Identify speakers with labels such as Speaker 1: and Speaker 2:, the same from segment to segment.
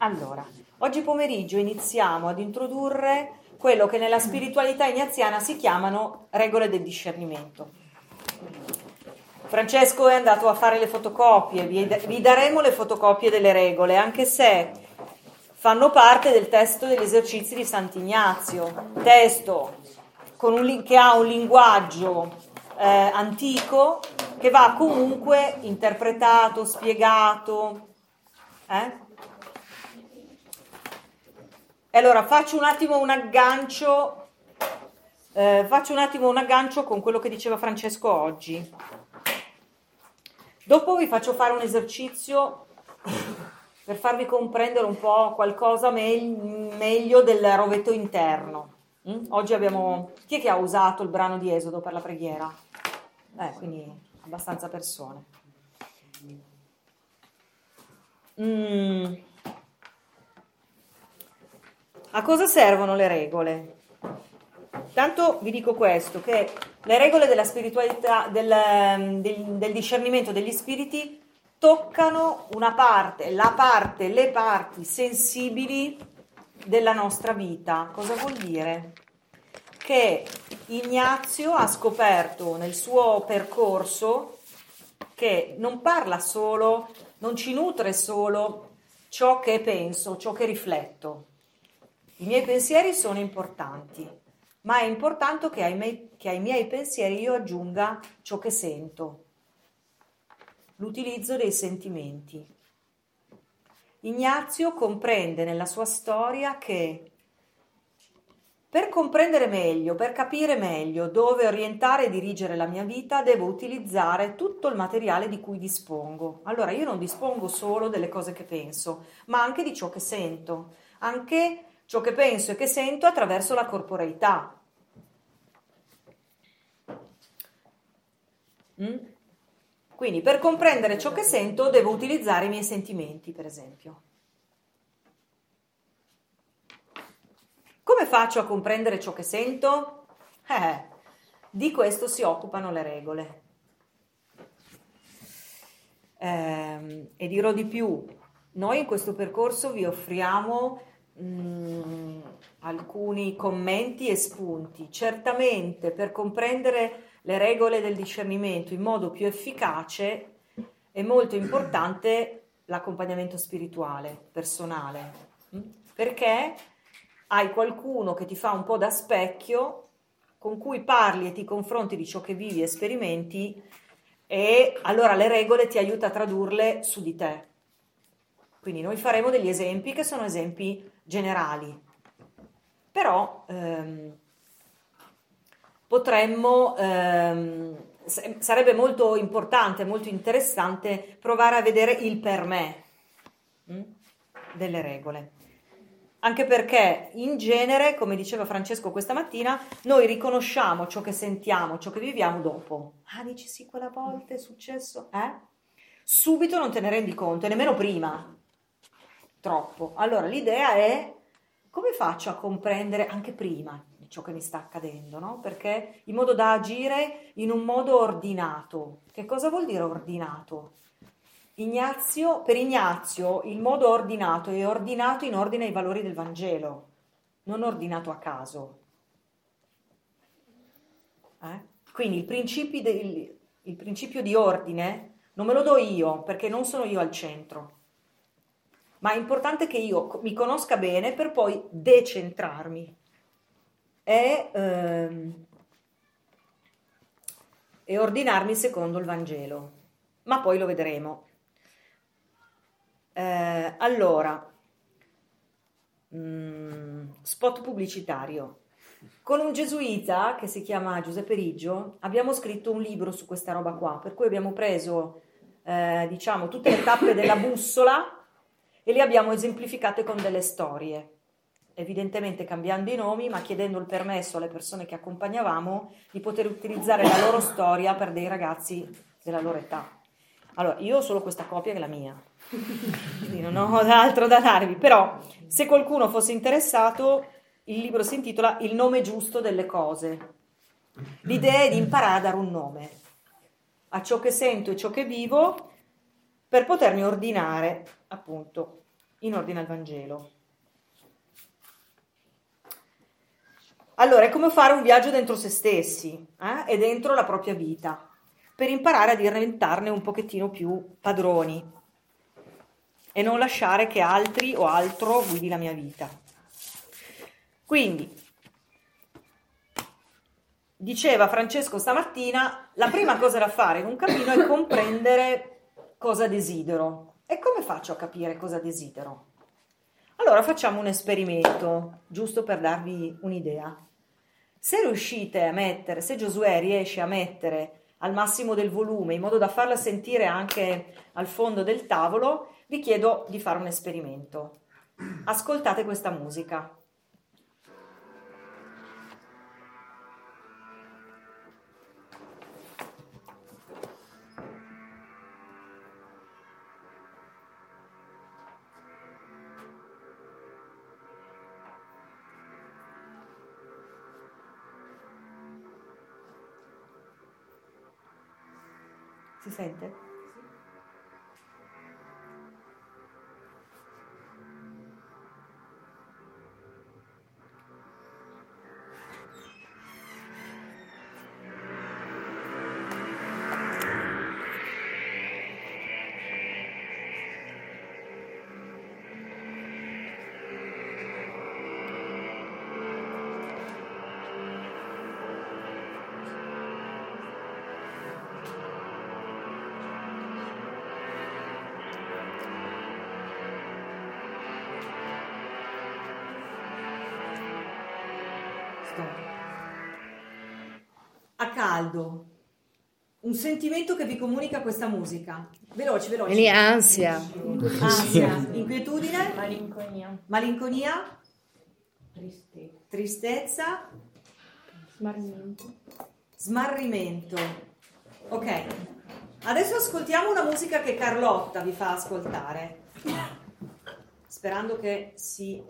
Speaker 1: Allora, oggi pomeriggio iniziamo ad introdurre quello che nella spiritualità ignaziana si chiamano regole del discernimento. Francesco è andato a fare le fotocopie, vi daremo le fotocopie delle regole, anche se fanno parte del testo degli esercizi di Sant'Ignazio, testo un, che ha un linguaggio eh, antico che va comunque interpretato, spiegato. Eh? Allora faccio un attimo un aggancio, eh, faccio un attimo un aggancio con quello che diceva Francesco oggi. Dopo vi faccio fare un esercizio per farvi comprendere un po' qualcosa me- meglio del rovetto interno. Mm? Oggi abbiamo... Chi è che ha usato il brano di Esodo per la preghiera? Eh, quindi abbastanza persone. Mm. A cosa servono le regole? Tanto vi dico questo, che le regole della spiritualità, del, del, del discernimento degli spiriti toccano una parte, la parte, le parti sensibili della nostra vita. Cosa vuol dire? Che Ignazio ha scoperto nel suo percorso che non parla solo, non ci nutre solo ciò che penso, ciò che rifletto. I miei pensieri sono importanti, ma è importante che ai, miei, che ai miei pensieri io aggiunga ciò che sento, l'utilizzo dei sentimenti. Ignazio comprende nella sua storia che per comprendere meglio, per capire meglio dove orientare e dirigere la mia vita, devo utilizzare tutto il materiale di cui dispongo. Allora io non dispongo solo delle cose che penso, ma anche di ciò che sento, anche ciò che penso e che sento attraverso la corporeità. Mm? Quindi per comprendere ciò che sento devo utilizzare i miei sentimenti, per esempio. Come faccio a comprendere ciò che sento? Eh, di questo si occupano le regole. Eh, e dirò di più, noi in questo percorso vi offriamo mh, mm, alcuni commenti e spunti. Certamente per comprendere le regole del discernimento in modo più efficace è molto importante l'accompagnamento spirituale, personale, mm? perché hai qualcuno che ti fa un po' da specchio, con cui parli e ti confronti di ciò che vivi e sperimenti e allora le regole ti aiuta a tradurle su di te. Quindi noi faremo degli esempi che sono esempi generali, però ehm, potremmo, ehm, sarebbe molto importante, molto interessante provare a vedere il per me mh, hm, delle regole. Anche perché in genere, come diceva Francesco questa mattina, noi riconosciamo ciò che sentiamo, ciò che viviamo dopo. Ah, dici sì, quella volta è successo, eh? Subito non te ne rendi conto, e nemmeno prima troppo. Allora l'idea è come faccio a comprendere anche prima ciò che mi sta accadendo, no? Perché in modo da agire in un modo ordinato. Che cosa vuol dire ordinato? Ignazio, per Ignazio il modo ordinato è ordinato in ordine ai valori del Vangelo, non ordinato a caso. Eh? Quindi il, del, il principio di ordine non me lo do io perché non sono io al centro ma è importante che io mi conosca bene per poi decentrarmi e, ehm, e ordinarmi secondo il Vangelo. Ma poi lo vedremo. Eh, allora, mh, mm, spot pubblicitario. Con un gesuita che si chiama Giuseppe Riggio abbiamo scritto un libro su questa roba qua, per cui abbiamo preso eh, diciamo tutte le tappe della bussola e le abbiamo esemplificate con delle storie, evidentemente cambiando i nomi, ma chiedendo il permesso alle persone che accompagnavamo di poter utilizzare la loro storia per dei ragazzi della loro età. Allora, io ho solo questa copia che è la mia, quindi non ho altro da darvi, però se qualcuno fosse interessato, il libro si intitola Il nome giusto delle cose. L'idea è di imparare a dare un nome a ciò che sento e ciò che vivo per potermi ordinare appunto in ordine al Vangelo. Allora, è come fare un viaggio dentro se stessi eh? e dentro la propria vita, per imparare a diventarne un pochettino più padroni e non lasciare che altri o altro guidi la mia vita. Quindi, diceva Francesco stamattina, la prima cosa da fare in un cammino è comprendere cosa desidero. E come faccio a capire cosa desidero? Allora facciamo un esperimento, giusto per darvi un'idea. Se riuscite a mettere, se Giosuè riesce a mettere al massimo del volume in modo da farla sentire anche al fondo del tavolo, vi chiedo di fare un esperimento. Ascoltate questa musica. Si sente? a caldo, un sentimento che vi comunica questa musica. Veloci, veloci.
Speaker 2: Vieni ansia.
Speaker 1: Ansia, inquietudine,
Speaker 3: Malinconia.
Speaker 1: malinconia,
Speaker 3: Tristezza.
Speaker 1: tristezza,
Speaker 3: Smarrimento.
Speaker 1: smarrimento. Ok, adesso ascoltiamo una musica che Carlotta vi fa ascoltare, sperando che si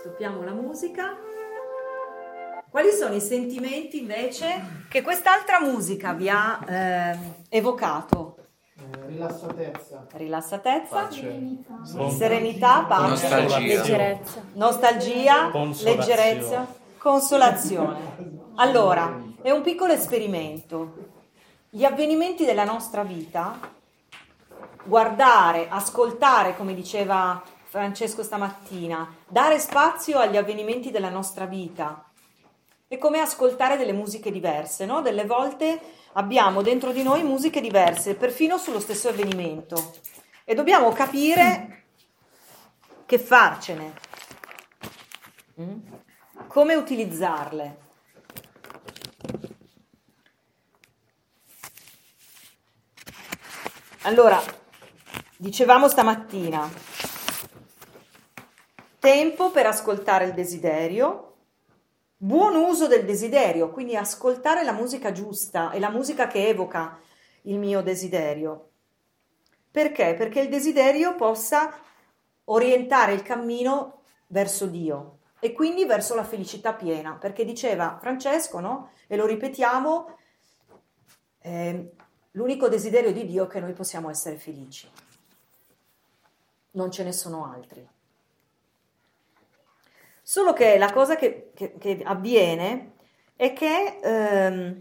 Speaker 1: stoppiamo la musica. Quali sono i sentimenti invece che quest'altra musica vi ha eh, evocato?
Speaker 4: Eh, rilassatezza,
Speaker 1: Rilassatezza,
Speaker 3: Serenità.
Speaker 1: serenità, pace,
Speaker 5: Nostalgia.
Speaker 2: Leggerezza.
Speaker 1: nostalgia,
Speaker 6: Consolazione.
Speaker 1: leggerezza, consolazione. Allora, è un piccolo esperimento. Gli avvenimenti della nostra vita, guardare, ascoltare, come diceva Francesco stamattina, dare spazio agli avvenimenti della nostra vita. È come ascoltare delle musiche diverse, no? Delle volte abbiamo dentro di noi musiche diverse, perfino sullo stesso avvenimento. E dobbiamo capire che farcene, Mm? come utilizzarle. Allora, dicevamo stamattina, tempo per ascoltare il desiderio, buon uso del desiderio, quindi ascoltare la musica giusta e la musica che evoca il mio desiderio. Perché? Perché il desiderio possa orientare il cammino verso Dio e quindi verso la felicità piena, perché diceva Francesco, no? E lo ripetiamo, eh, l'unico desiderio di Dio è che noi possiamo essere felici, non ce ne sono altri. Solo che la cosa che, che- che avviene è che ehm,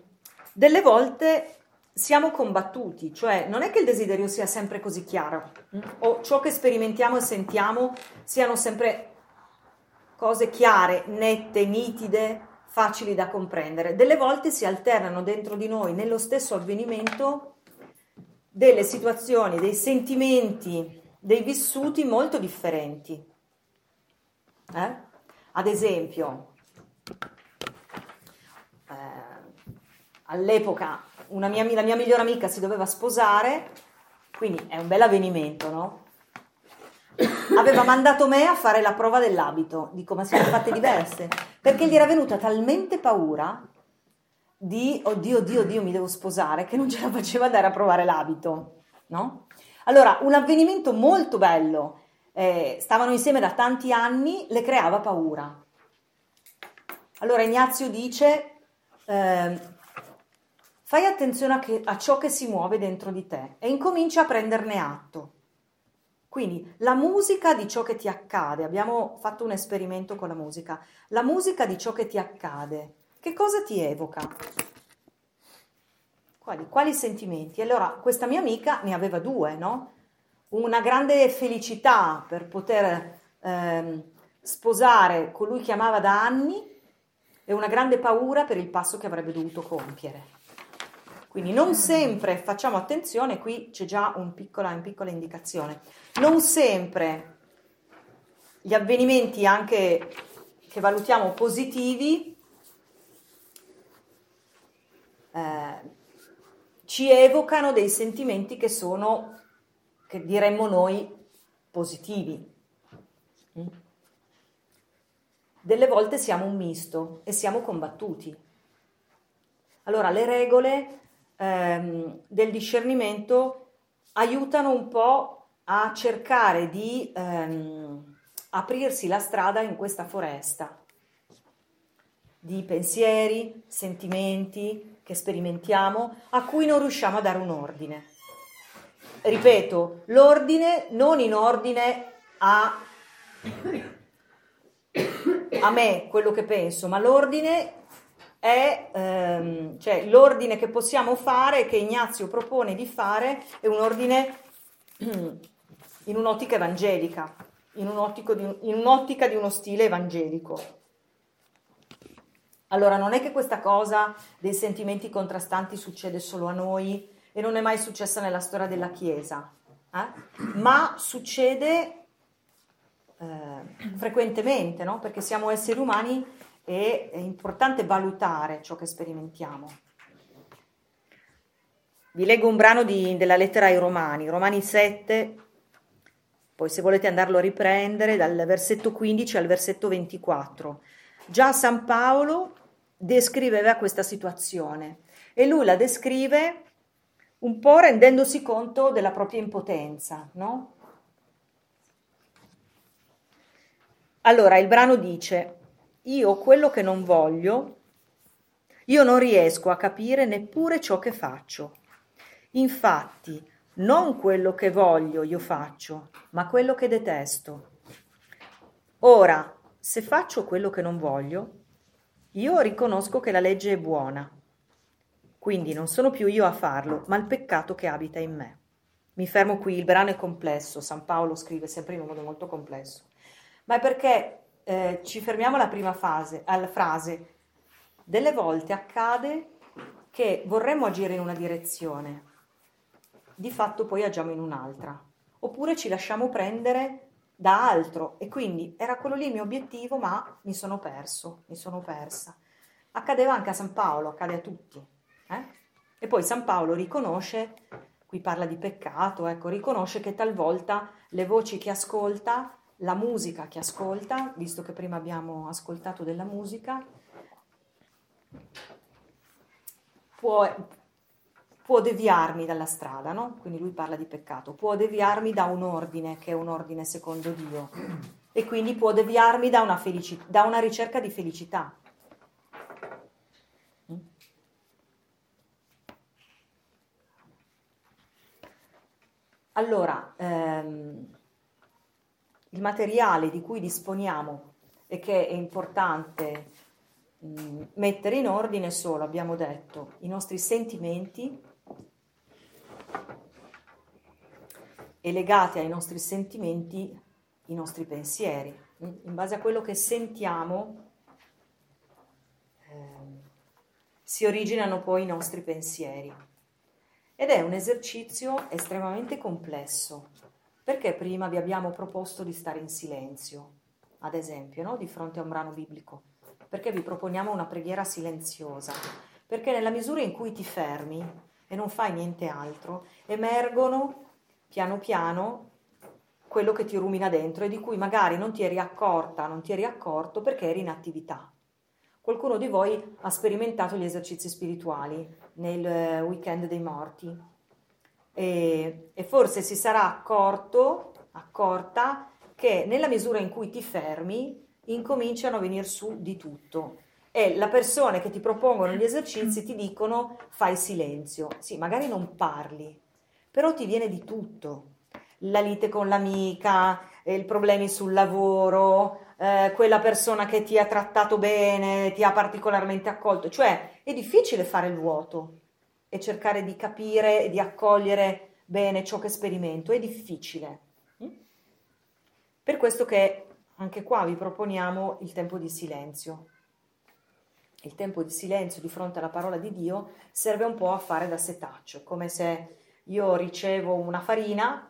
Speaker 1: delle volte siamo combattuti, cioè non è che il desiderio sia sempre così chiaro, mm? o ciò che sperimentiamo e sentiamo siano sempre cose chiare, nette, nitide, facili da comprendere. Delle volte si alternano dentro di noi, nello stesso avvenimento, delle situazioni, dei sentimenti, dei vissuti molto differenti. Eh? Ad esempio, eh, all'epoca mia, la mia migliore amica si doveva sposare, quindi è un bel avvenimento, no? aveva mandato me a fare la prova dell'abito, dico ma siamo fatte diverse, perché gli era venuta talmente paura di oddio, oddio, oddio, mi devo sposare, che non ce la faceva andare a provare l'abito, no? Allora, un avvenimento molto bello, eh, stavano insieme da tanti anni, le creava paura. Allora Ignazio dice, eh, fai attenzione a, che, a ciò che si muove dentro di te e incomincia a prenderne atto. Quindi la musica di ciò che ti accade, abbiamo fatto un esperimento con la musica, la musica di ciò che ti accade, che cosa ti evoca? Quali, quali sentimenti? Allora, questa mia amica ne aveva due, no? Una grande felicità per poter ehm, sposare colui che amava da anni e una grande paura per il passo che avrebbe dovuto compiere. Quindi non sempre facciamo attenzione, qui c'è già un piccola, una piccola indicazione, non sempre gli avvenimenti anche che valutiamo positivi eh, ci evocano dei sentimenti che sono, che diremmo noi, positivi. Mm? Delle volte siamo un misto e siamo combattuti. Allora le regole ehm, del discernimento aiutano un po' a cercare di ehm, aprirsi la strada in questa foresta di pensieri, sentimenti che sperimentiamo, a cui non riusciamo a dare un ordine. Ripeto, l'ordine non in ordine a, a me, quello che penso, ma l'ordine è ehm, cioè, l'ordine che possiamo fare, che Ignazio propone di fare, è un ordine in un'ottica evangelica, in, un in un'ottica di uno stile evangelico. Allora, non è che questa cosa dei sentimenti contrastanti succede solo a noi e non è mai successa nella storia della Chiesa, eh? ma succede eh, frequentemente, no? perché siamo esseri umani e è importante valutare ciò che sperimentiamo. Vi leggo un brano di, della lettera ai Romani, Romani 7, poi se volete andarlo a riprendere dal versetto 15 al versetto 24. Già San Paolo descriveva questa situazione e lui la descrive un po' rendendosi conto della propria impotenza, no? Allora, il brano dice, io quello che non voglio, io non riesco a capire neppure ciò che faccio. Infatti, non quello che voglio io faccio, ma quello che detesto. Ora, se faccio quello che non voglio, io riconosco che la legge è buona. Quindi non sono più io a farlo, ma il peccato che abita in me. Mi fermo qui, il brano è complesso, San Paolo scrive sempre in un modo molto complesso, ma è perché eh, ci fermiamo alla prima fase, alla frase, delle volte accade che vorremmo agire in una direzione, di fatto poi agiamo in un'altra, oppure ci lasciamo prendere da altro e quindi era quello lì il mio obiettivo, ma mi sono perso, mi sono persa. Accadeva anche a San Paolo, accade a tutti. Eh? E poi San Paolo riconosce, qui parla di peccato, ecco, riconosce che talvolta le voci che ascolta la musica che ascolta, visto che prima abbiamo ascoltato della musica, può, può deviarmi dalla strada, no? Quindi lui parla di peccato, può deviarmi da un ordine che è un ordine secondo Dio e quindi può deviarmi da una, felici- da una ricerca di felicità. Allora, ehm, il materiale di cui disponiamo e che è importante mh, mettere in ordine solo, abbiamo detto, i nostri sentimenti e legati ai nostri sentimenti i nostri pensieri. In base a quello che sentiamo, si originano poi i nostri pensieri. Ed è un esercizio estremamente complesso, perché prima vi abbiamo proposto di stare in silenzio, ad esempio, no? di fronte a un brano biblico, perché vi proponiamo una preghiera silenziosa, perché nella misura in cui ti fermi e non fai niente altro, emergono piano piano quello che ti rumina dentro e di cui magari non ti eri accorta, non ti eri accorto perché eri in attività. Qualcuno di voi ha sperimentato gli esercizi spirituali nel eh, weekend dei morti. E, e forse si sarà accorto, accorta che nella misura in cui ti fermi incominciano a venire su di tutto. E le persone che ti propongono gli esercizi ti dicono fai silenzio, sì magari non parli, però ti viene di tutto, la lite con l'amica, i problemi sul lavoro, eh, quella persona che ti ha trattato bene, ti ha particolarmente accolto. Cioè è difficile fare il vuoto e cercare di capire e di accogliere bene ciò che sperimento, è difficile. Mm? Per questo che anche qua vi proponiamo il tempo di silenzio. Il tempo di silenzio di fronte alla parola di Dio serve un po' a fare da setaccio, come se io ricevo una farina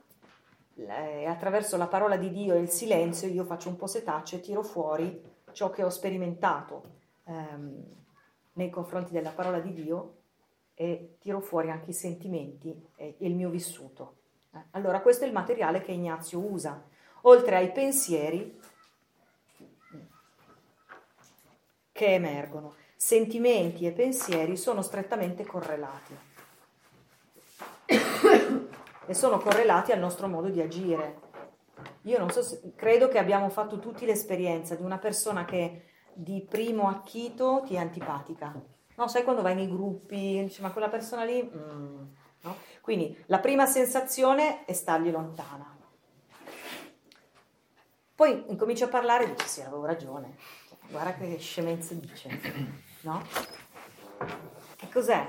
Speaker 1: attraverso la parola di Dio e il silenzio io faccio un po' setaccio e tiro fuori ciò che ho sperimentato ehm, nei confronti della parola di Dio e tiro fuori anche i sentimenti e il mio vissuto. Eh, allora questo è il materiale che Ignazio usa, oltre ai pensieri che emergono. Sentimenti e pensieri sono strettamente correlati e sono correlati al nostro modo di agire. Io non so se, credo che abbiamo fatto tutti l'esperienza di una persona che di primo acchito ti è antipatica. No, sai quando vai nei gruppi, dici ma quella persona lì... Mm, no? Quindi la prima sensazione è stargli lontana. Poi incominci a parlare e dici sì, avevo ragione. Guarda che scemenza dice. No? Che cos'è?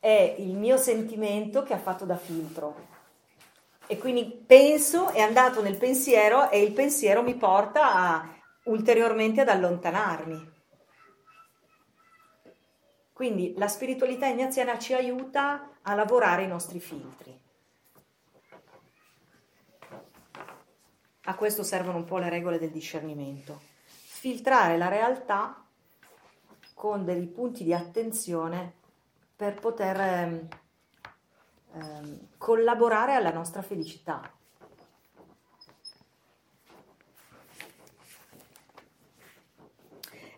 Speaker 1: È il mio sentimento che ha fatto da filtro e quindi penso, è andato nel pensiero e il pensiero mi porta a, ulteriormente ad allontanarmi. Quindi la spiritualità ignaziana ci aiuta a lavorare i nostri filtri. A questo servono un po' le regole del discernimento. Filtrare la realtà con dei punti di attenzione per poter ehm, collaborare alla nostra felicità.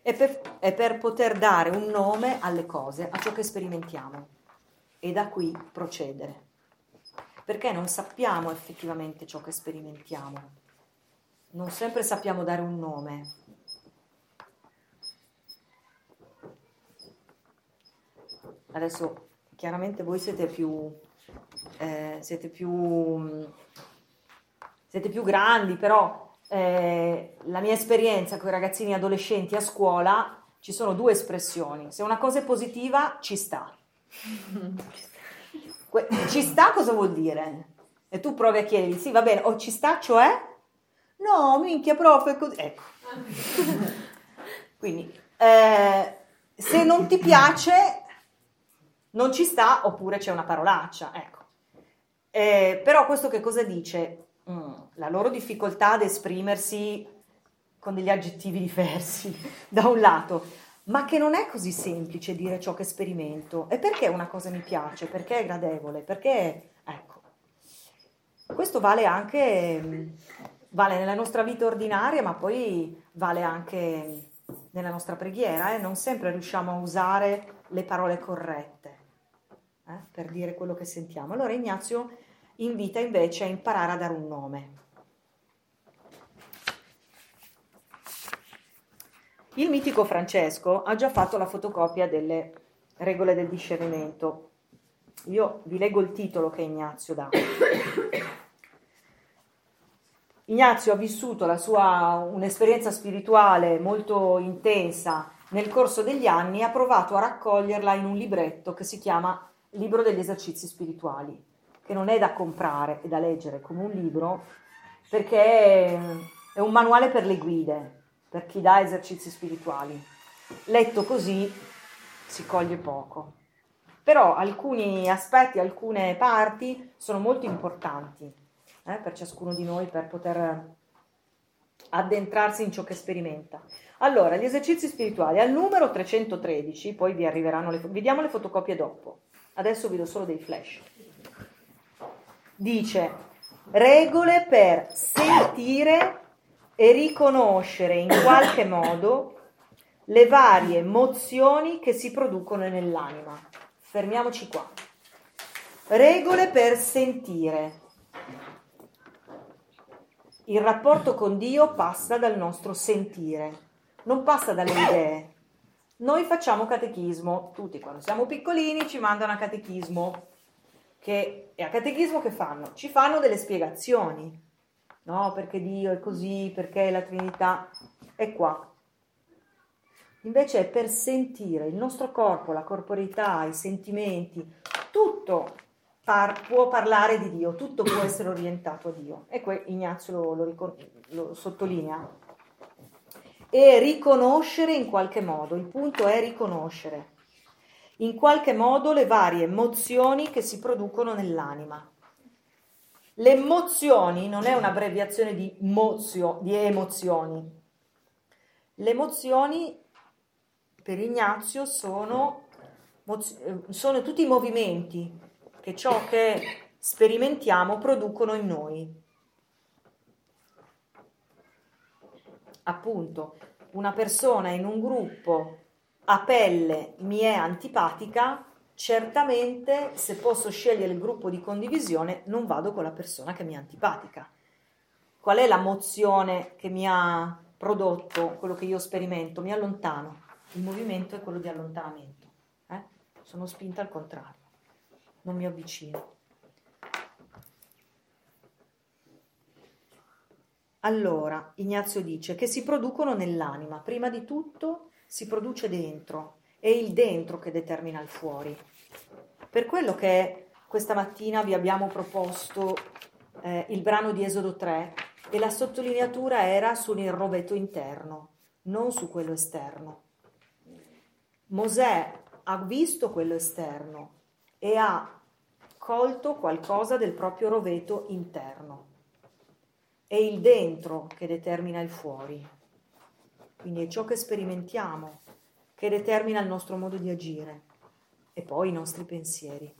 Speaker 1: E per, e per poter dare un nome alle cose, a ciò che sperimentiamo e da qui procedere. Perché non sappiamo effettivamente ciò che sperimentiamo, non sempre sappiamo dare un nome. Adesso chiaramente voi siete più eh, siete, più, siete più grandi, però eh, la mia esperienza con i ragazzini adolescenti a scuola ci sono due espressioni. Se una cosa è positiva, ci sta. ci sta cosa vuol dire? E tu provi a chiedergli, sì, va bene, o ci sta, cioè? No, minchia, prof, è così. Ecco. Quindi, eh, se non ti piace, non ci sta, oppure c'è una parolaccia, ecco. Eh, però questo che cosa dice? Mm, la loro difficoltà ad esprimersi con degli aggettivi diversi, da un lato, ma che non è così semplice dire ciò che sperimento. E perché una cosa mi piace? Perché è gradevole? Perché, ecco, questo vale anche, mm, vale nella nostra vita ordinaria, ma poi vale anche nella nostra preghiera. Eh? Non sempre riusciamo a usare le parole corrette eh, per dire quello che sentiamo. Allora Ignazio invita invece a imparare a dare un nome. Il mitico Francesco ha già fatto la fotocopia delle regole del discernimento. Io vi leggo il titolo che Ignazio dà. Ignazio ha vissuto la sua un'esperienza spirituale molto intensa nel corso degli anni e ha provato a raccoglierla in un libretto che si chiama Libro degli esercizi spirituali che non è da comprare e da leggere come un libro, perché è un manuale per le guide, per chi dà esercizi spirituali. Letto così si coglie poco. Però alcuni aspetti, alcune parti sono molto importanti eh, per ciascuno di noi per poter addentrarsi in ciò che sperimenta. Allora, gli esercizi spirituali al numero 313, poi vi arriveranno le vediamo le fotocopie dopo. Adesso vi do solo dei flash. Dice regole per sentire e riconoscere in qualche modo le varie emozioni che si producono nell'anima. Fermiamoci qua. Regole per sentire. Il rapporto con Dio passa dal nostro sentire, non passa dalle idee. Noi facciamo catechismo, tutti quando siamo piccolini ci mandano a catechismo. Che, e a catechismo che fanno? Ci fanno delle spiegazioni. No, perché Dio è così, perché la Trinità è qua. Invece è per sentire il nostro corpo, la corporeità, i sentimenti, tutto par- può parlare di Dio, tutto può essere orientato a Dio. E qui Ignazio lo, lo, ricon- lo sottolinea. E riconoscere in qualche modo, il punto è riconoscere in qualche modo le varie emozioni che si producono nell'anima. Le emozioni non è un'abbreviazione di, mozio, di emozioni. Le emozioni per Ignazio sono, sono tutti i movimenti che ciò che sperimentiamo producono in noi. Appunto, una persona in un gruppo a pelle mi è antipatica, certamente se posso scegliere il gruppo di condivisione non vado con la persona che mi è antipatica. Qual è la mozione che mi ha prodotto quello che io sperimento? Mi allontano. Il movimento è quello di allontanamento. Eh? Sono spinta al contrario non mi avvicino. Allora, Ignazio dice che si producono nell'anima, prima di tutto si produce dentro, è il dentro che determina il fuori. Per quello che questa mattina vi abbiamo proposto eh, il brano di Esodo 3 e la sottolineatura era sul rovetto interno, non su quello esterno. Mosè ha visto quello esterno, e ha colto qualcosa del proprio roveto interno. È il dentro che determina il fuori. Quindi è ciò che sperimentiamo che determina il nostro modo di agire e poi i nostri pensieri.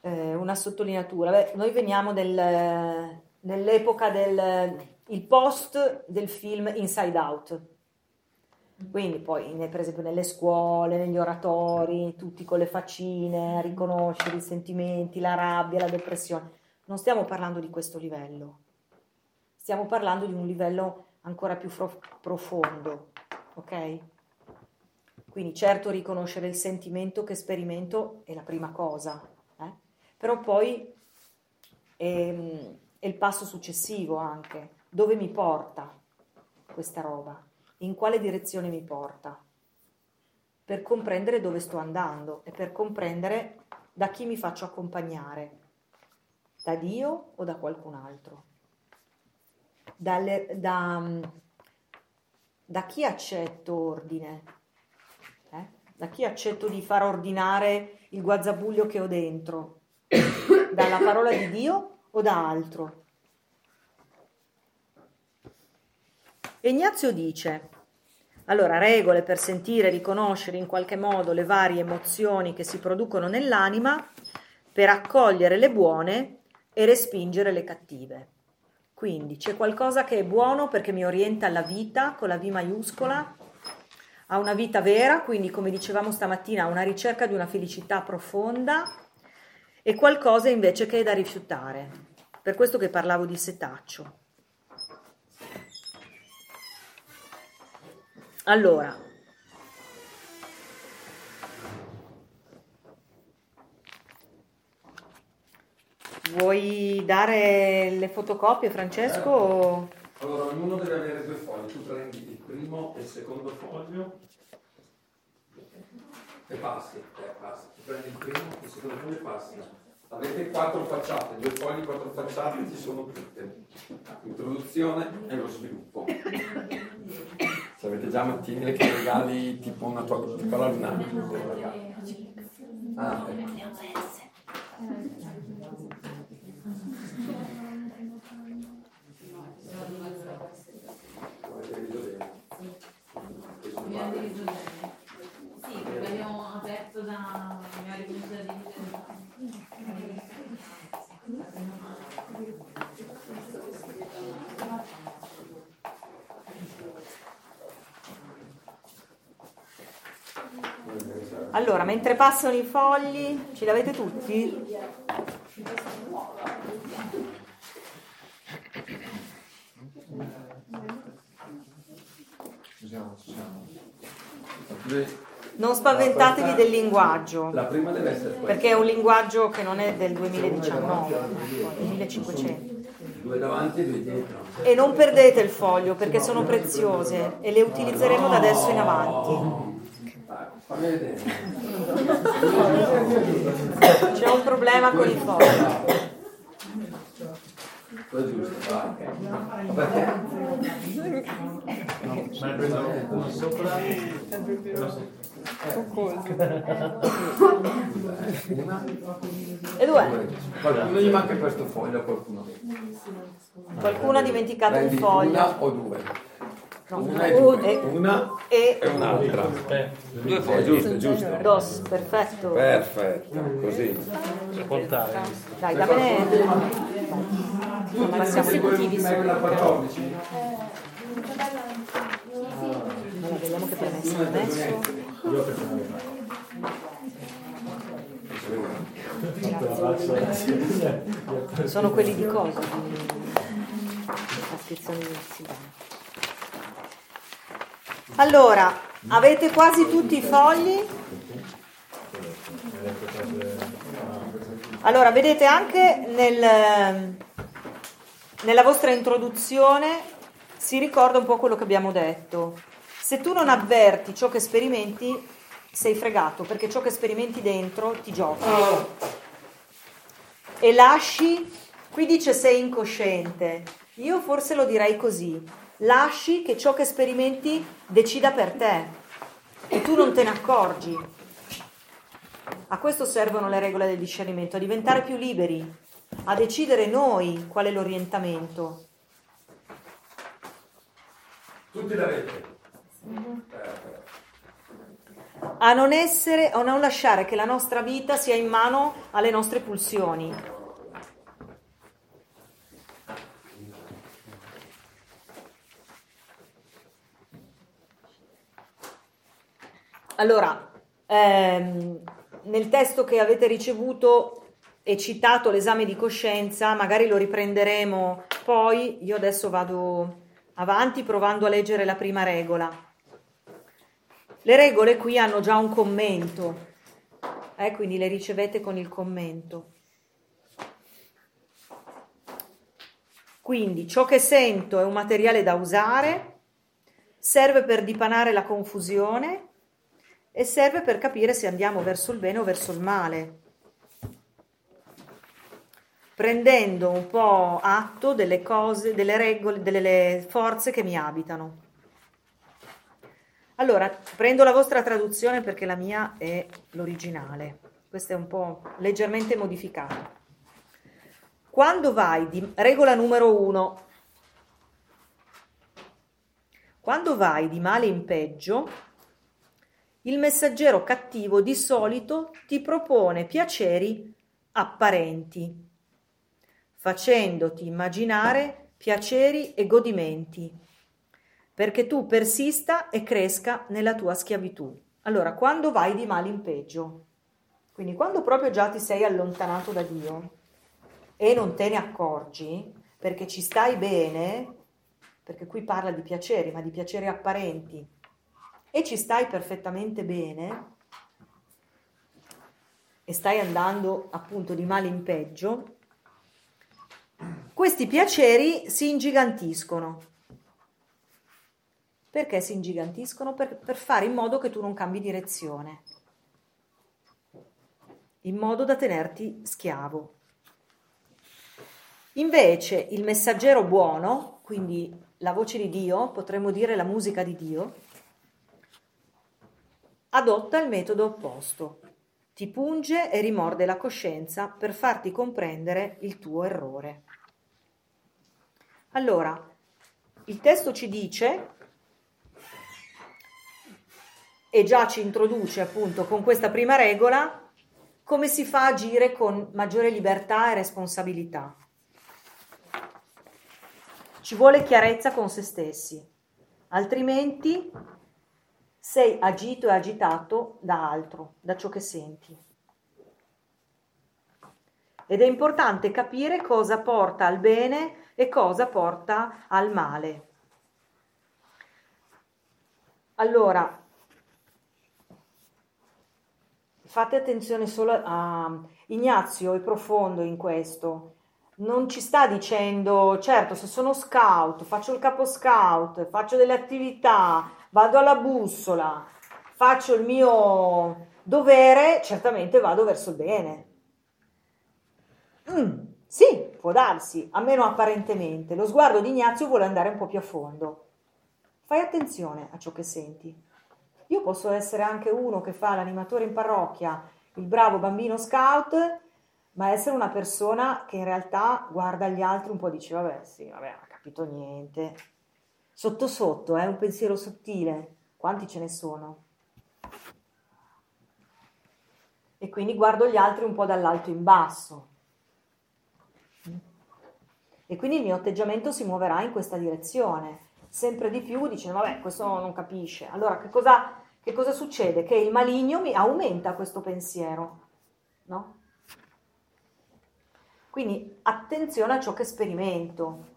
Speaker 1: Eh, una sottolineatura. Beh, noi veniamo del, nell'epoca del post del film Inside Out quindi poi, per esempio, nelle scuole, negli oratori, tutti con le faccine, a riconoscere i sentimenti, la rabbia, la depressione. Non stiamo parlando di questo livello, stiamo parlando di un livello ancora più fro- profondo, ok? Quindi certo riconoscere il sentimento che sperimento è la prima cosa, eh? però poi ehm, è il passo successivo anche, dove mi porta questa roba? in quale direzione mi porta, per comprendere dove sto andando e per comprendere da chi mi faccio accompagnare, da Dio o da qualcun altro, Dalle, da, da, chi accetto ordine, eh? da chi accetto di far ordinare il guazzabuglio che ho dentro, dalla parola di Dio o da altro. Ignazio dice, allora, regole per sentire, riconoscere in qualche modo le varie emozioni che si producono nell'anima, per accogliere le buone e respingere le cattive. Quindi c'è qualcosa che è buono perché mi orienta alla vita con la V maiuscola, a una vita vera, quindi come dicevamo stamattina, a una ricerca di una felicità profonda e qualcosa invece che è da rifiutare. Per questo che parlavo di setaccio. Allora, vuoi dare le fotocopie, Francesco?
Speaker 2: Certo. Allora, ognuno deve avere due fogli. Tu prendi il primo e il secondo foglio e passi. Eh, passi. Tu prendi il primo e il secondo foglio e passi. Avete quattro facciate, due fogli, quattro facciate, ci sono tutte. Introduzione e lo sviluppo.
Speaker 5: già Mattine che regali tipo una tua piccola luna. Ah, ok.
Speaker 6: Abbiamo diviso bene. Sì, perché abbiamo aperto da abbiamo ricominciato a dividere.
Speaker 1: Allora, mentre passano i fogli, ce li avete tutti? Non spaventatevi del linguaggio, perché è un linguaggio che non è del 2019, del 1500.
Speaker 5: Due davanti e due dietro.
Speaker 1: E non perdete il foglio perché sono preziose e le utilizzeremo da adesso in avanti.
Speaker 5: Dai, fammi vedere.
Speaker 1: C'è un problema con i.
Speaker 5: Quello. Perché?
Speaker 1: E due.
Speaker 5: Qualcuno gli manca questo foglio, qualcuno.
Speaker 1: Qualcuno ha dimenticato un foglio.
Speaker 5: una o due.
Speaker 1: No,
Speaker 5: Una e due. Una
Speaker 1: e
Speaker 5: e un'altra. Due fogli, giusto, giusto.
Speaker 1: dos, perfetto.
Speaker 5: Perfetto, così.
Speaker 1: Dai, dammene. Ma siamo.
Speaker 5: Meglio la 14.
Speaker 1: Allora, vediamo che premessa ho messo. Sono quelli di cosa? Di trascrizione di Silvano. Allora, avete quasi tutti i fogli? Allora, vedete anche nel, nella vostra introduzione si ricorda un po' quello che abbiamo detto. Se tu non avverti ciò che sperimenti, sei fregato, perché ciò che sperimenti dentro ti gioca. E lasci, qui dice sei incosciente, io forse lo direi così, lasci che ciò che sperimenti decida per te e tu non te ne accorgi. A questo servono le regole del discernimento, a diventare più liberi, a decidere noi qual è l'orientamento.
Speaker 5: Tutti l'avete.
Speaker 1: a non essere o non lasciare che la nostra vita sia in mano alle nostre pulsioni. Allora, ehm, nel testo che avete ricevuto è citato l'esame di coscienza, magari lo riprenderemo poi, io adesso vado avanti provando a leggere la prima regola. Le regole qui hanno già un commento, eh, quindi le ricevete con il commento. Quindi ciò che sento è un materiale da usare, serve per dipanare la confusione e serve per capire se andiamo verso il bene o verso il male, prendendo un po' atto delle cose, delle regole, delle forze che mi abitano. Allora, prendo la vostra traduzione perché la mia è l'originale. Questa è un po' leggermente modificata. Quando vai di regola numero uno, quando vai di male in peggio, il messaggero cattivo di solito ti propone piaceri apparenti, facendoti immaginare piaceri e godimenti perché tu persista e cresca nella tua schiavitù. Allora, quando vai di male in peggio, quindi quando proprio già ti sei allontanato da Dio e non te ne accorgi, perché ci stai bene, perché qui parla di piaceri, ma di piaceri apparenti, e ci stai perfettamente bene, e stai andando appunto di male in peggio, questi piaceri si ingigantiscono. Perché si ingigantiscono? Per, per, fare in modo che tu non cambi direzione, in modo da tenerti schiavo. Invece il messaggero buono, quindi la voce di Dio, potremmo dire la musica di Dio, adotta il metodo opposto. Ti punge e rimorde la coscienza per farti comprendere il tuo errore. Allora, il testo ci dice e già ci introduce appunto con questa prima regola come si fa a agire con maggiore libertà e responsabilità. Ci vuole chiarezza con se stessi, altrimenti sei agito e agitato da altro, da ciò che senti. Ed è importante capire cosa porta al bene e cosa porta al male. Allora, fate attenzione solo a Ignazio, è profondo in questo. Non ci sta dicendo, certo, se sono scout, faccio il capo scout, faccio delle attività, vado alla bussola, faccio il mio dovere, certamente vado verso il bene. Mm, sì, può darsi, almeno apparentemente. Lo sguardo di Ignazio vuole andare un po' più a fondo. Fai attenzione a ciò che senti. Io posso essere anche uno che fa l'animatore in parrocchia, il bravo bambino scout, ma essere una persona che in realtà guarda gli altri un po' e dice, vabbè, sì, vabbè, ha capito niente. Sotto sotto, è eh, un pensiero sottile. Quanti ce ne sono? E quindi guardo gli altri un po' dall'alto in basso. E quindi il mio atteggiamento si muoverà in questa direzione sempre di più dicendo vabbè questo non capisce. Allora che cosa, che cosa succede? Che il maligno mi aumenta questo pensiero, no? Quindi attenzione a ciò che sperimento.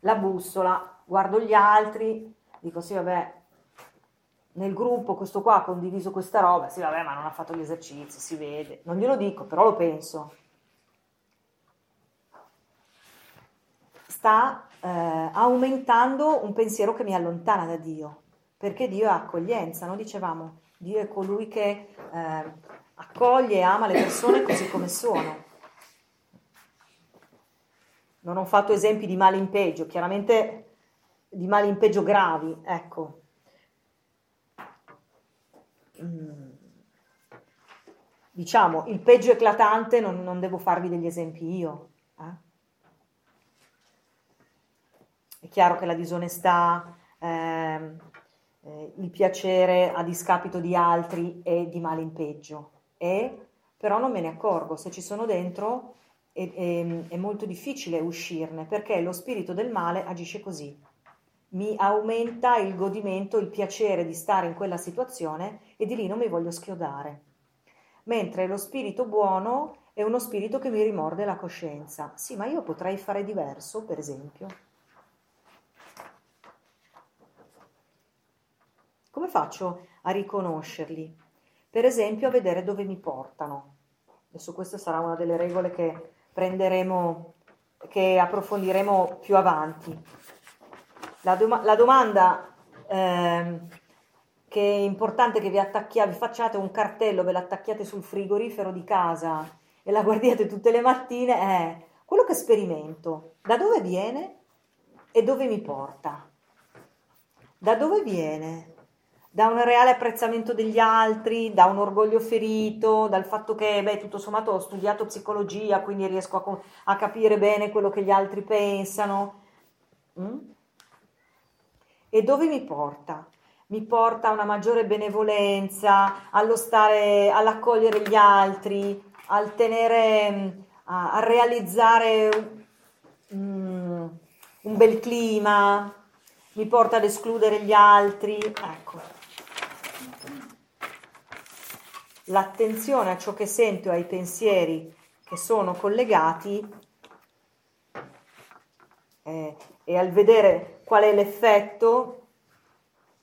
Speaker 1: La bussola, guardo gli altri, dico sì vabbè, nel gruppo questo qua ha condiviso questa roba, sì vabbè ma non ha fatto gli esercizi, si vede, non glielo dico, però lo penso. sta eh, aumentando un pensiero che mi allontana da Dio, perché Dio è accoglienza, no? Dicevamo, Dio è colui che eh, accoglie e ama le persone così come sono. Non ho fatto esempi di male in peggio, chiaramente di male in peggio gravi, ecco. Mm. Diciamo, il peggio eclatante non, non devo farvi degli esempi io. Eh? È chiaro che la disonestà, ehm, eh, il piacere a discapito di altri è di male in peggio, e, però non me ne accorgo, se ci sono dentro è, è, è molto difficile uscirne perché lo spirito del male agisce così, mi aumenta il godimento, il piacere di stare in quella situazione e di lì non mi voglio schiodare. Mentre lo spirito buono è uno spirito che mi rimorde la coscienza. Sì, ma io potrei fare diverso, per esempio. Come faccio a riconoscerli? Per esempio a vedere dove mi portano. Adesso questa sarà una delle regole che prenderemo, che approfondiremo più avanti. La, dom- la domanda eh, che è importante che vi attacchiate, vi facciate un cartello, ve l'attacchiate sul frigorifero di casa e la guardiate tutte le mattine è quello che sperimento, da dove viene e dove mi porta? Da dove viene? Da un reale apprezzamento degli altri, da un orgoglio ferito, dal fatto che, beh, tutto sommato ho studiato psicologia, quindi riesco a, a capire bene quello che gli altri pensano. Mm? E dove mi porta? Mi porta a una maggiore benevolenza, allo stare, all'accogliere gli altri, al tenere, a, a realizzare mm, un bel clima, mi porta ad escludere gli altri. Ecco, l'attenzione a ciò che sento e ai pensieri che sono collegati eh, e al vedere qual è l'effetto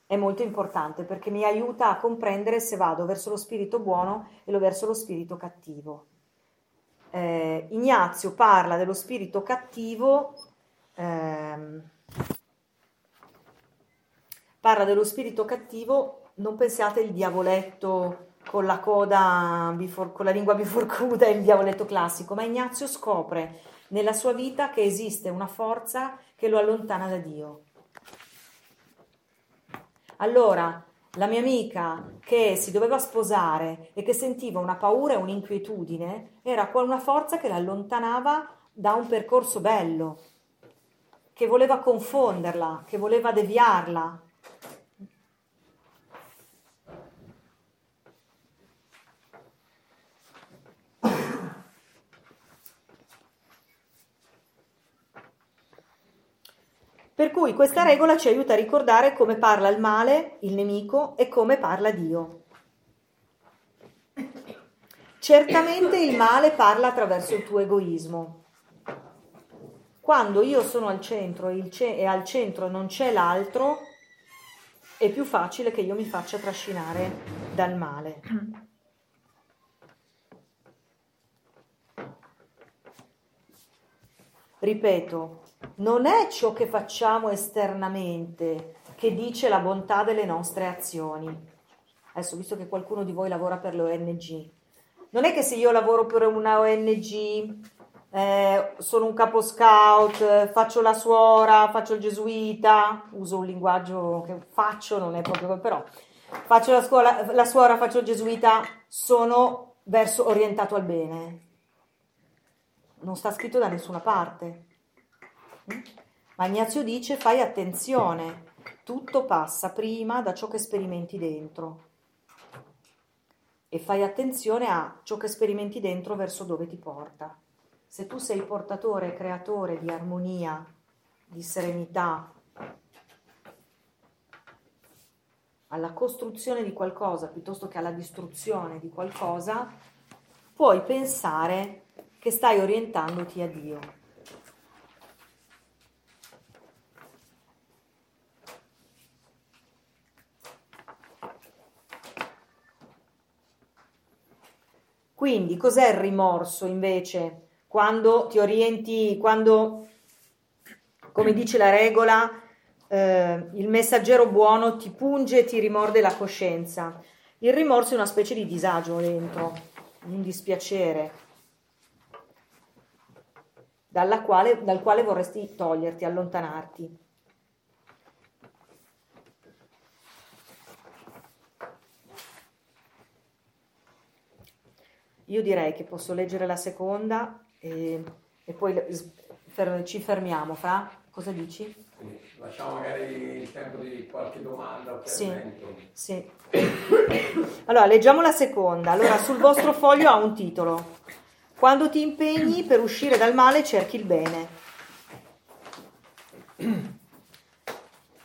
Speaker 1: è molto importante perché mi aiuta a comprendere se vado verso lo spirito buono e verso lo spirito cattivo. Eh, Ignazio parla dello spirito cattivo, ehm, parla dello spirito cattivo, non pensiate il diavoletto con la coda, bifur- con la lingua biforcuta e il diavoletto classico, ma Ignazio scopre nella sua vita che esiste una forza che lo allontana da Dio. Allora, la mia amica che si doveva sposare e che sentiva una paura e un'inquietudine era una forza che la allontanava da un percorso bello, che voleva confonderla, che voleva deviarla. Per cui questa regola ci aiuta a ricordare come parla il male, il nemico, e come parla Dio. Certamente il male parla attraverso il tuo egoismo. Quando io sono al centro e, al centro non c'è l'altro, è più facile che io mi faccia trascinare dal male. Ripeto, non è ciò che facciamo esternamente che dice la bontà delle nostre azioni. Adesso, visto che qualcuno di voi lavora per le ONG, non è che se io lavoro per una ONG, eh, sono un capo scout, faccio la suora, faccio il gesuita, uso un linguaggio che faccio, non è proprio però, faccio la, scuola, la suora, faccio il gesuita, sono verso orientato al bene. Non sta scritto da nessuna parte. Ma Ignazio dice fai attenzione, tutto passa prima da ciò che sperimenti dentro. E fai attenzione a ciò che sperimenti dentro verso dove ti porta. Se tu sei portatore creatore di armonia, di serenità, alla costruzione di qualcosa piuttosto che alla distruzione di qualcosa, puoi pensare che stai orientandoti a Dio. Quindi cos'è il rimorso invece? Quando ti orienti, quando, come dice la regola, eh, il messaggero buono ti punge e ti rimorde la coscienza. Il rimorso è una specie di disagio dentro, un dispiacere, quale, dal quale vorresti toglierti, allontanarti. Io direi che posso leggere la seconda e, e poi ci fermiamo. Fra, cosa dici?
Speaker 2: Sì, lasciamo magari il tempo di qualche domanda o
Speaker 1: sì, sì. Allora, leggiamo la seconda. Allora, sul vostro foglio ha un titolo. Quando ti impegni per uscire dal male cerchi il bene.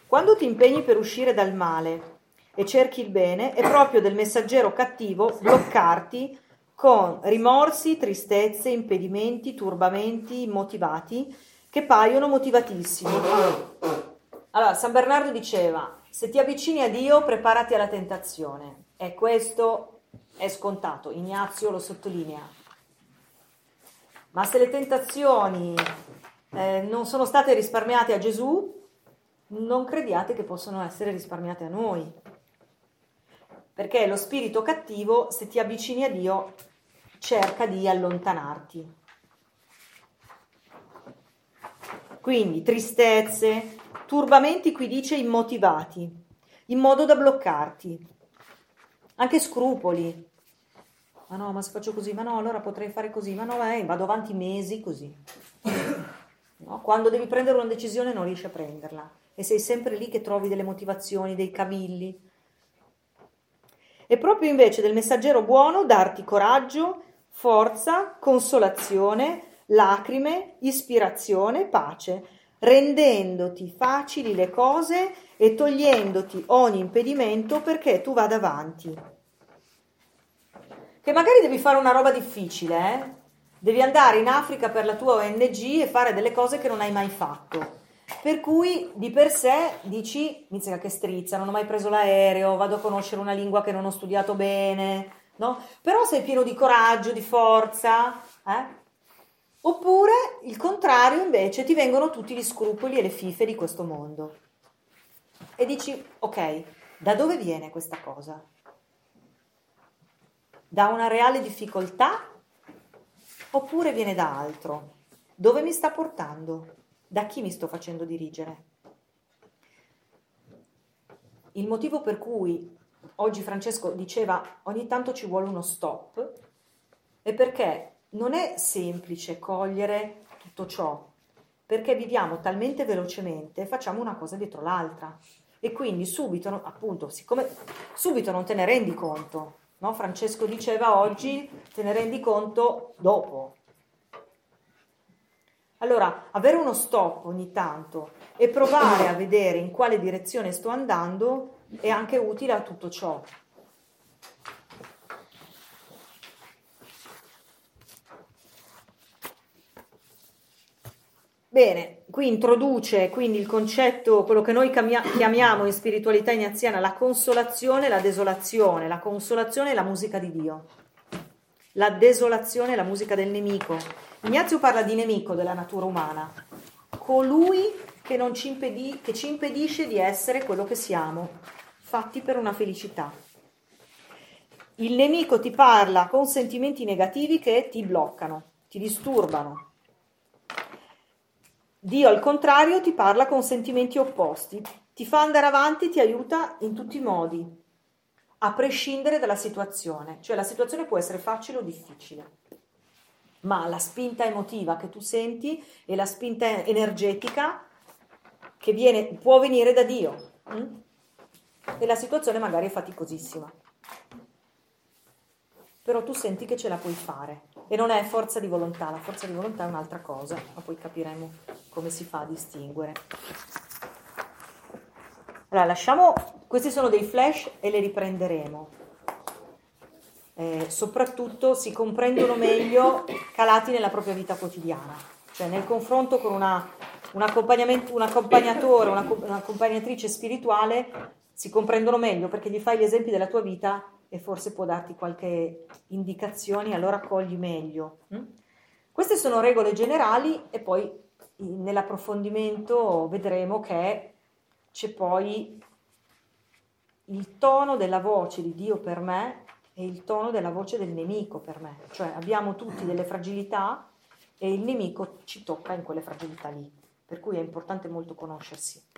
Speaker 1: Quando ti impegni per uscire dal male e cerchi il bene, è proprio del messaggero cattivo bloccarti con rimorsi, tristezze, impedimenti, turbamenti immotivati che paiono motivatissimi. Allora, San Bernardo diceva, se ti avvicini a Dio, preparati alla tentazione. E questo è scontato, Ignazio lo sottolinea. Ma se le tentazioni eh, non sono state risparmiate a Gesù, non crediate che possano essere risparmiate a noi. Perché lo spirito cattivo, se ti avvicini a Dio, cerca di allontanarti. Quindi tristezze, turbamenti, qui dice immotivati, in modo da bloccarti. Anche scrupoli. Ma no, ma se faccio così, ma no, allora potrei fare così, ma no, eh, vado avanti mesi così. No? Quando devi prendere una decisione non riesci a prenderla e sei sempre lì che trovi delle motivazioni, dei cavilli. È proprio invece del messaggero buono darti coraggio forza, consolazione, lacrime, ispirazione, pace, rendendoti facili le cose e togliendoti ogni impedimento perché tu vada avanti. Che magari devi fare una roba difficile, eh? Devi andare in Africa per la tua ONG e fare delle cose che non hai mai fatto. Per cui di per sé dici, inizia che strizza, non ho mai preso l'aereo, vado a conoscere una lingua che non ho studiato bene, no? Però sei pieno di coraggio, di forza, eh? Oppure il contrario, invece, ti vengono tutti gli scrupoli e le fife di questo mondo. E dici, ok, da dove viene questa cosa? Da una reale difficoltà? Oppure viene da altro? Dove mi sta portando? Da chi mi sto facendo dirigere? il motivo per cui oggi Francesco diceva ogni tanto ci vuole uno stop è perché non è semplice cogliere tutto ciò, perché viviamo talmente velocemente, facciamo una cosa dietro l'altra e quindi subito, appunto, siccome subito non te ne rendi conto, no? Francesco diceva oggi te ne rendi conto dopo. Allora, avere uno stop ogni tanto e provare a vedere in quale direzione sto andando è anche utile a tutto ciò. Bene, qui introduce quindi il concetto, quello che noi chiamiamo in spiritualità ignaziana la consolazione e la desolazione. La consolazione è la musica di Dio, la desolazione è la musica del nemico. Ignazio parla di nemico della natura umana, colui che, ci, impedì, che ci impedisce di essere quello che siamo, fatti per una felicità. Il nemico ti parla con sentimenti negativi che ti bloccano, ti disturbano, Dio al contrario ti parla con sentimenti opposti, ti fa andare avanti, ti aiuta in tutti i modi, a prescindere dalla situazione. Cioè la situazione può essere facile o difficile, ma la spinta emotiva che tu senti e la spinta energetica che viene, può venire da Dio. Hm? E la situazione magari è faticosissima. Però tu senti che ce la puoi fare e non è forza di volontà, la forza di volontà è un'altra cosa, ma poi capiremo come si fa a distinguere. Allora, lasciamo, questi sono dei flash e li riprenderemo. Eh, soprattutto si comprendono meglio calati nella propria vita quotidiana, cioè nel confronto con una, un, un accompagnatore, una, un'accompagnatrice spirituale, si comprendono meglio perché gli fai gli esempi della tua vita e forse può darti qualche indicazione, allora cogli meglio. Mm? Queste sono regole generali e poi nell'approfondimento vedremo che c'è poi il tono della voce di Dio per me e il tono della voce del nemico per me, cioè abbiamo tutti delle fragilità e il nemico ci tocca in quelle fragilità lì, per cui è importante molto conoscersi.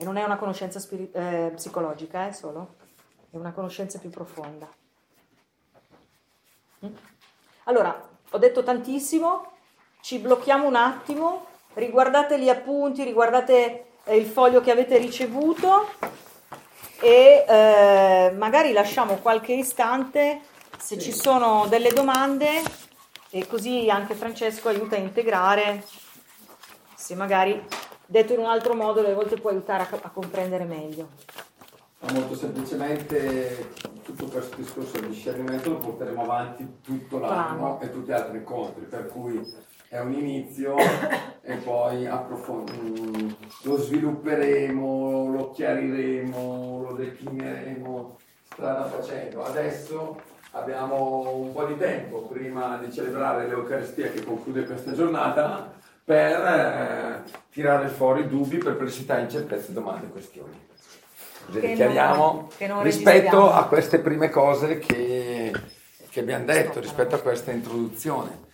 Speaker 1: E non è una conoscenza spiri- eh, psicologica, eh, solo, è una conoscenza più profonda. Mm? Allora, ho detto tantissimo, ci blocchiamo un attimo, riguardate gli appunti, riguardate eh, il foglio che avete ricevuto. E eh, magari lasciamo qualche istante. Se ci sono delle domande e così anche Francesco aiuta a integrare, se magari detto in un altro modo le volte può aiutare a, a comprendere meglio.
Speaker 2: Molto semplicemente tutto questo discorso di discernimento lo porteremo avanti tutto l'anno e tutti gli altri incontri, per cui è un inizio e poi approfond- mm, lo svilupperemo, lo chiariremo, lo declineremo strada facendo. Adesso abbiamo un po' di tempo prima di celebrare l'Eucaristia che conclude questa giornata per eh, tirare fuori dubbi, perplessità, incertezze, domande e questioni. Così che chiariamo rispetto a queste prime cose che, che abbiamo detto, rispetto a questa introduzione